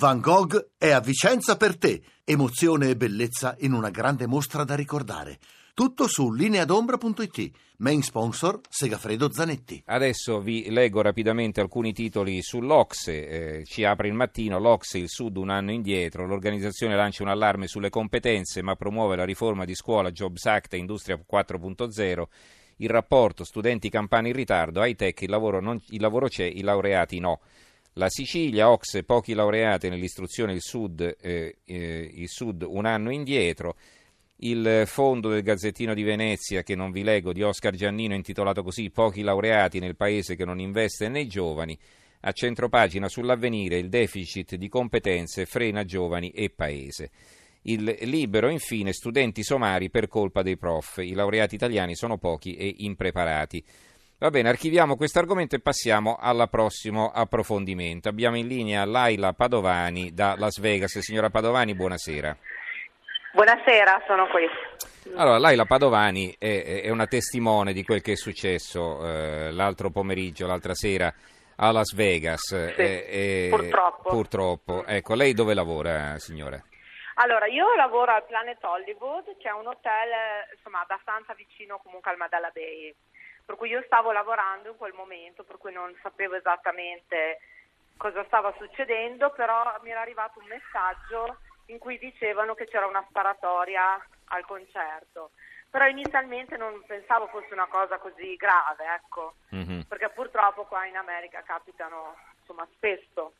Van Gogh è a Vicenza per te. Emozione e bellezza in una grande mostra da ricordare. Tutto su lineadombra.it. Main sponsor Segafredo Zanetti. Adesso vi leggo rapidamente alcuni titoli sull'Ocse. Eh, ci apre il mattino. L'Ocse, il Sud un anno indietro. L'organizzazione lancia un allarme sulle competenze, ma promuove la riforma di scuola, Jobs Act e Industria 4.0. Il rapporto studenti campani in ritardo, high tech, il lavoro, non, il lavoro c'è, i laureati no. La Sicilia, Ocse, pochi laureati nell'istruzione, il Sud, eh, eh, il Sud un anno indietro il fondo del Gazzettino di Venezia, che non vi leggo, di Oscar Giannino, intitolato così Pochi laureati nel paese che non investe nei giovani. A centropagina sull'avvenire il deficit di competenze frena giovani e paese. Il libero, infine, studenti somari per colpa dei prof. I laureati italiani sono pochi e impreparati. Va bene, archiviamo questo argomento e passiamo al prossimo approfondimento. Abbiamo in linea Laila Padovani da Las Vegas. Signora Padovani, buonasera. Buonasera, sono qui. Allora, Laila Padovani è, è una testimone di quel che è successo eh, l'altro pomeriggio, l'altra sera a Las Vegas. Sì, eh, purtroppo. Purtroppo. Ecco, lei dove lavora, signora? Allora, io lavoro al Planet Hollywood, che è un hotel insomma, abbastanza vicino comunque al Madala Bay. Per cui io stavo lavorando in quel momento, per cui non sapevo esattamente cosa stava succedendo, però mi era arrivato un messaggio in cui dicevano che c'era una sparatoria al concerto. Però inizialmente non pensavo fosse una cosa così grave, ecco, mm-hmm. perché purtroppo qua in America capitano insomma, spesso.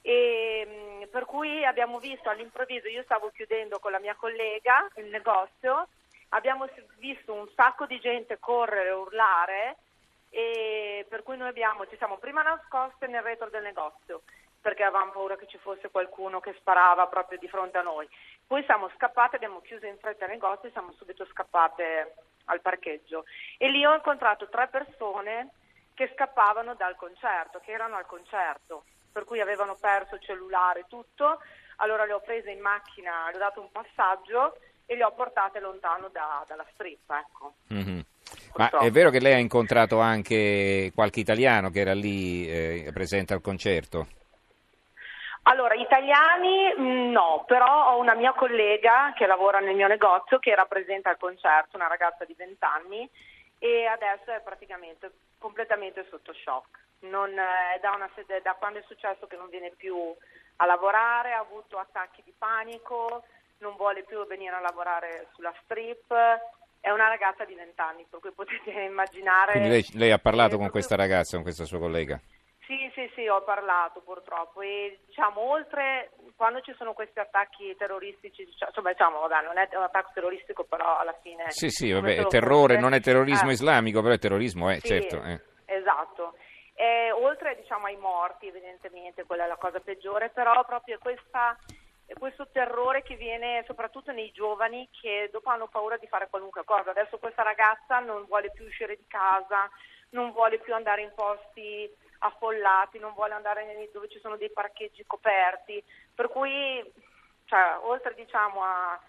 E, mm, per cui abbiamo visto all'improvviso, io stavo chiudendo con la mia collega il negozio, abbiamo visto un sacco di gente correre urlare e per cui noi abbiamo, ci siamo prima nascoste nel retro del negozio perché avevamo paura che ci fosse qualcuno che sparava proprio di fronte a noi. Poi siamo scappate, abbiamo chiuso in fretta il negozio e siamo subito scappate al parcheggio. E lì ho incontrato tre persone che scappavano dal concerto, che erano al concerto, per cui avevano perso il cellulare tutto. Allora le ho prese in macchina, le ho dato un passaggio e le ho portate lontano da, dalla strip. Ecco. Mm-hmm. Ma è vero che lei ha incontrato anche qualche italiano che era lì eh, presente al concerto? Allora, italiani mm, no, però ho una mia collega che lavora nel mio negozio che era presente al concerto, una ragazza di 20 anni e adesso è praticamente completamente sotto shock. Non, è da, una, da quando è successo che non viene più a lavorare, ha avuto attacchi di panico, non vuole più venire a lavorare sulla strip, è una ragazza di 20 anni, per cui potete immaginare... Quindi lei, lei ha parlato con questa ragazza, con questa sua collega? Sì, sì, sì, ho parlato purtroppo e diciamo oltre quando ci sono questi attacchi terroristici, insomma diciamo vabbè, non è un attacco terroristico però alla fine... Sì, sì, vabbè, è terrore, non è terrorismo eh. islamico, però è terrorismo, eh, sì, certo. Eh. Esatto. E, oltre diciamo ai morti evidentemente, quella è la cosa peggiore, però proprio questa questo terrore che viene soprattutto nei giovani che dopo hanno paura di fare qualunque cosa. Adesso questa ragazza non vuole più uscire di casa, non vuole più andare in posti affollati, non vuole andare dove ci sono dei parcheggi coperti, per cui cioè, oltre diciamo, a,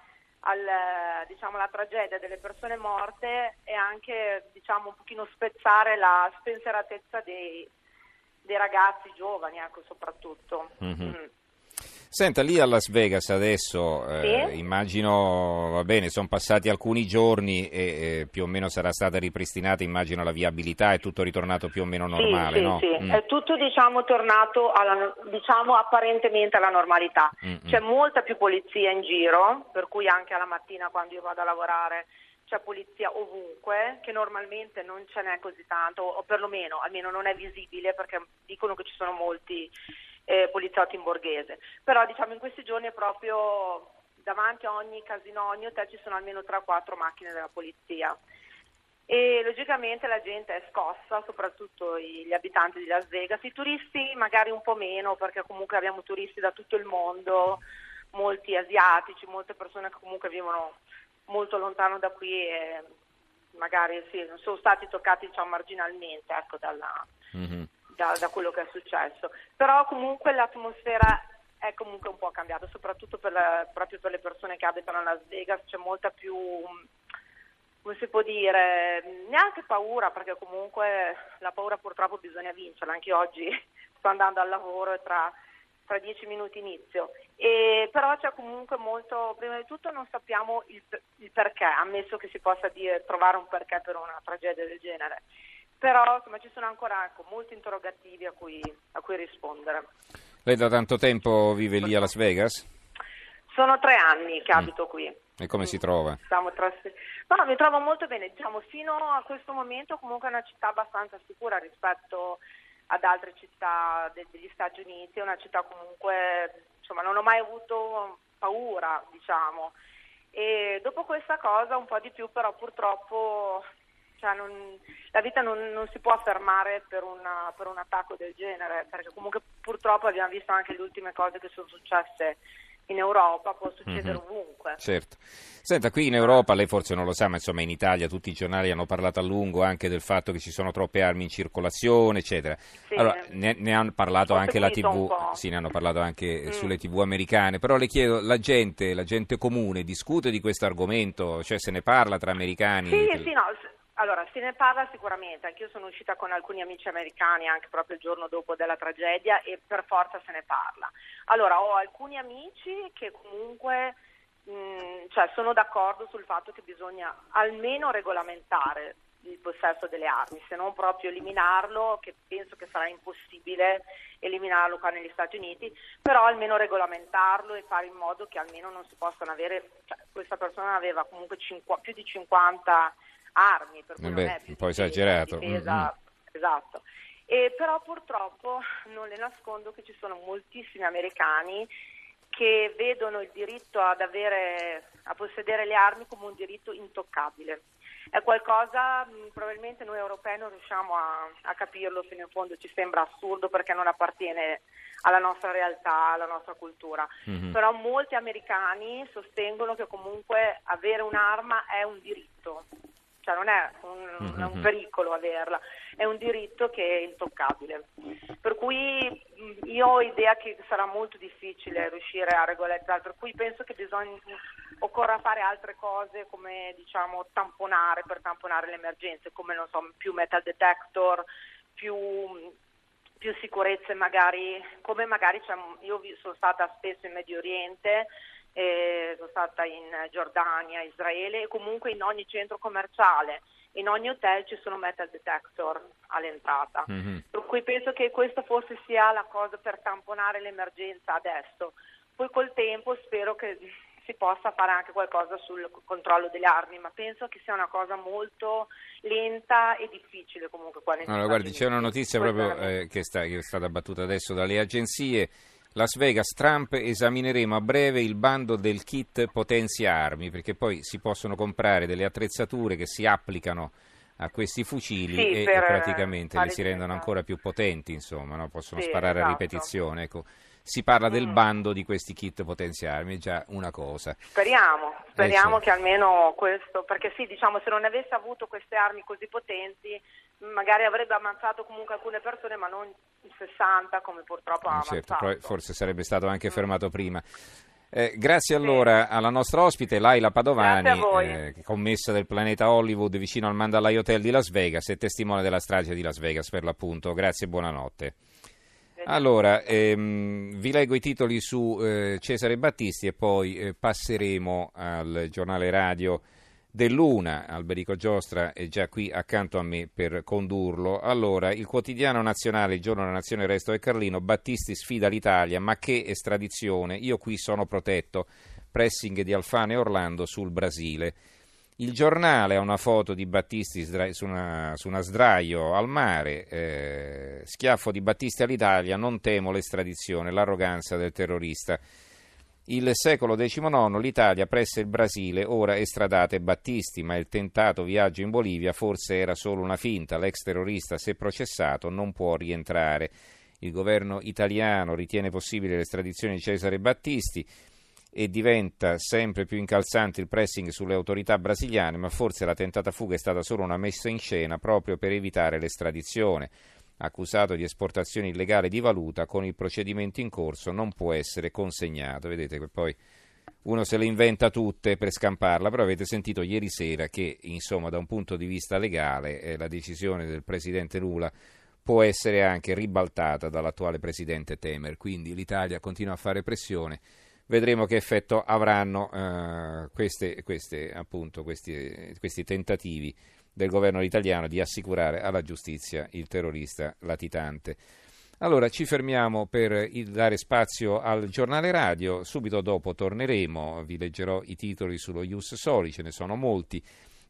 al, diciamo, alla tragedia delle persone morte è anche diciamo, un pochino spezzare la spensieratezza dei, dei ragazzi giovani ecco, soprattutto. Mm-hmm. Mm. Senta, lì a Las Vegas adesso eh, sì? immagino, va bene, sono passati alcuni giorni e eh, più o meno sarà stata ripristinata, immagino, la viabilità, è tutto ritornato più o meno normale, sì, no? Sì, mm. è tutto diciamo tornato alla, diciamo, apparentemente alla normalità. Mm-hmm. C'è molta più polizia in giro, per cui anche alla mattina quando io vado a lavorare c'è polizia ovunque, che normalmente non ce n'è così tanto, o perlomeno almeno non è visibile perché dicono che ci sono molti eh, poliziotti in borghese. Però diciamo in questi giorni è proprio davanti a ogni casino, ogni hotel ci sono almeno 3-4 macchine della polizia. E logicamente la gente è scossa, soprattutto gli abitanti di Las Vegas, i turisti magari un po' meno perché comunque abbiamo turisti da tutto il mondo, molti asiatici, molte persone che comunque vivono molto lontano da qui e magari sì, sono stati toccati diciamo, marginalmente ecco, dalla, mm-hmm da, da, quello che è successo. Però comunque l'atmosfera è comunque un po' cambiata, soprattutto per la, proprio per le persone che abitano a Las Vegas, c'è molta più, come si può dire, neanche paura, perché comunque la paura purtroppo bisogna vincerla, anche oggi sto andando al lavoro e tra tra dieci minuti inizio. E, però c'è comunque molto, prima di tutto non sappiamo il, il perché, ammesso che si possa dire, trovare un perché per una tragedia del genere. Però insomma, ci sono ancora ecco, molti interrogativi a cui, a cui rispondere. Lei da tanto tempo vive lì a Las Vegas? Sono tre anni che mm. abito qui. E come si trova? Trasfer- no, mi trovo molto bene, diciamo, fino a questo momento comunque è una città abbastanza sicura rispetto ad altre città de- degli Stati Uniti, è una città comunque, insomma, non ho mai avuto paura, diciamo. E dopo questa cosa un po' di più, però purtroppo cioè non, la vita non, non, si può fermare per, una, per, un attacco del genere, perché comunque purtroppo abbiamo visto anche le ultime cose che sono successe in Europa, può succedere mm-hmm. ovunque. Certo. Senta, qui in Europa, lei forse non lo sa, ma insomma in Italia tutti i giornali hanno parlato a lungo anche del fatto che ci sono troppe armi in circolazione, eccetera. Sì. Allora, ne, ne, hanno parlato anche la TV, sì, ne hanno parlato anche mm. sulle TV americane, però le chiedo, la gente, la gente comune discute di questo argomento, cioè se ne parla tra americani? Sì, sì, no, allora, se ne parla sicuramente, anch'io sono uscita con alcuni amici americani anche proprio il giorno dopo della tragedia e per forza se ne parla. Allora, ho alcuni amici che comunque mh, mm, cioè, sono d'accordo sul fatto che bisogna almeno regolamentare il possesso delle armi, se non proprio eliminarlo, che penso che sarà impossibile eliminarlo qua negli Stati Uniti, però almeno regolamentarlo e fare in modo che almeno non si possano avere, cioè, questa persona aveva comunque cinqu- più di 50 armi, per cui Beh, non è un po' esagerato. Difesa, mm-hmm. Esatto. E però purtroppo non le nascondo che ci sono moltissimi americani che vedono il diritto ad avere, a possedere le armi come un diritto intoccabile. È qualcosa, mh, probabilmente noi europei non riusciamo a, a, capirlo fino in fondo, ci sembra assurdo perché non appartiene alla nostra realtà, alla nostra cultura. Mm-hmm. Però molti americani sostengono che comunque avere un'arma è un diritto cioè non è un, mm-hmm. un, pericolo averla, è un diritto che è intoccabile. Per cui io ho idea che sarà molto difficile riuscire a regolarizzare, per cui penso che bisogna, occorra fare altre cose come diciamo tamponare per tamponare le emergenze, come non so, più metal detector, più più sicurezze magari, come magari cioè, io sono stata spesso in Medio Oriente eh, sono stata in Giordania, Israele e comunque in ogni centro commerciale, in ogni hotel ci sono metal detector all'entrata. Mm-hmm. Per cui penso che questa forse sia la cosa per tamponare l'emergenza adesso. Poi col tempo spero che si possa fare anche qualcosa sul controllo delle armi, ma penso che sia una cosa molto lenta e difficile comunque qua allora, guardi, c'è una notizia proprio eh, che, sta, che è stata battuta adesso dalle agenzie Las Vegas, Trump, esamineremo a breve il bando del kit potenzia armi, perché poi si possono comprare delle attrezzature che si applicano a questi fucili sì, e, e, praticamente li si rendono ancora più potenti, insomma, no? possono sì, sparare esatto. a ripetizione. Ecco. Si parla mm. del bando di questi kit potenzia armi, è già una cosa. Speriamo, speriamo eh, che almeno questo, perché sì, diciamo, se non avesse avuto queste armi così potenti, magari avrebbe ammazzato comunque alcune persone, ma non 60 come purtroppo ha certo, ammazzato. Forse sarebbe stato anche mm. fermato prima. Eh, grazie allora alla nostra ospite Laila Padovani, eh, commessa del pianeta Hollywood vicino al Mandalay Hotel di Las Vegas e testimone della strage di Las Vegas per l'appunto. Grazie e buonanotte. Allora, ehm, vi leggo i titoli su eh, Cesare Battisti e poi eh, passeremo al giornale radio dell'Una, Alberico Giostra è già qui accanto a me per condurlo. Allora, il quotidiano nazionale, il giorno della nazione, Resto e Carlino, Battisti sfida l'Italia, ma che estradizione? Io qui sono protetto. Pressing di Alfano e Orlando sul Brasile. Il giornale ha una foto di Battisti su una, su una sdraio al mare, eh, schiaffo di Battisti all'Italia, non temo l'estradizione, l'arroganza del terrorista. Il secolo XIX l'Italia presse il Brasile, ora estradate Battisti, ma il tentato viaggio in Bolivia forse era solo una finta, l'ex terrorista se processato non può rientrare. Il governo italiano ritiene possibile l'estradizione di Cesare Battisti e diventa sempre più incalzante il pressing sulle autorità brasiliane, ma forse la tentata fuga è stata solo una messa in scena proprio per evitare l'estradizione accusato di esportazione illegale di valuta, con il procedimento in corso non può essere consegnato. Vedete che poi uno se le inventa tutte per scamparla, però avete sentito ieri sera che, insomma, da un punto di vista legale, eh, la decisione del presidente Lula può essere anche ribaltata dall'attuale presidente Temer. Quindi l'Italia continua a fare pressione. Vedremo che effetto avranno eh, queste, queste, appunto, questi, questi tentativi del governo italiano di assicurare alla giustizia il terrorista latitante. Allora ci fermiamo per dare spazio al giornale radio, subito dopo torneremo, vi leggerò i titoli sullo Ius Soli, ce ne sono molti,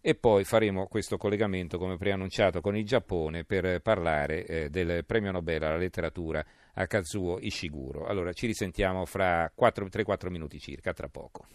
e poi faremo questo collegamento come preannunciato con il Giappone per parlare eh, del premio Nobel alla letteratura a Kazuo Ishiguro. Allora ci risentiamo fra 3-4 minuti circa, tra poco.